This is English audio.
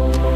Bye.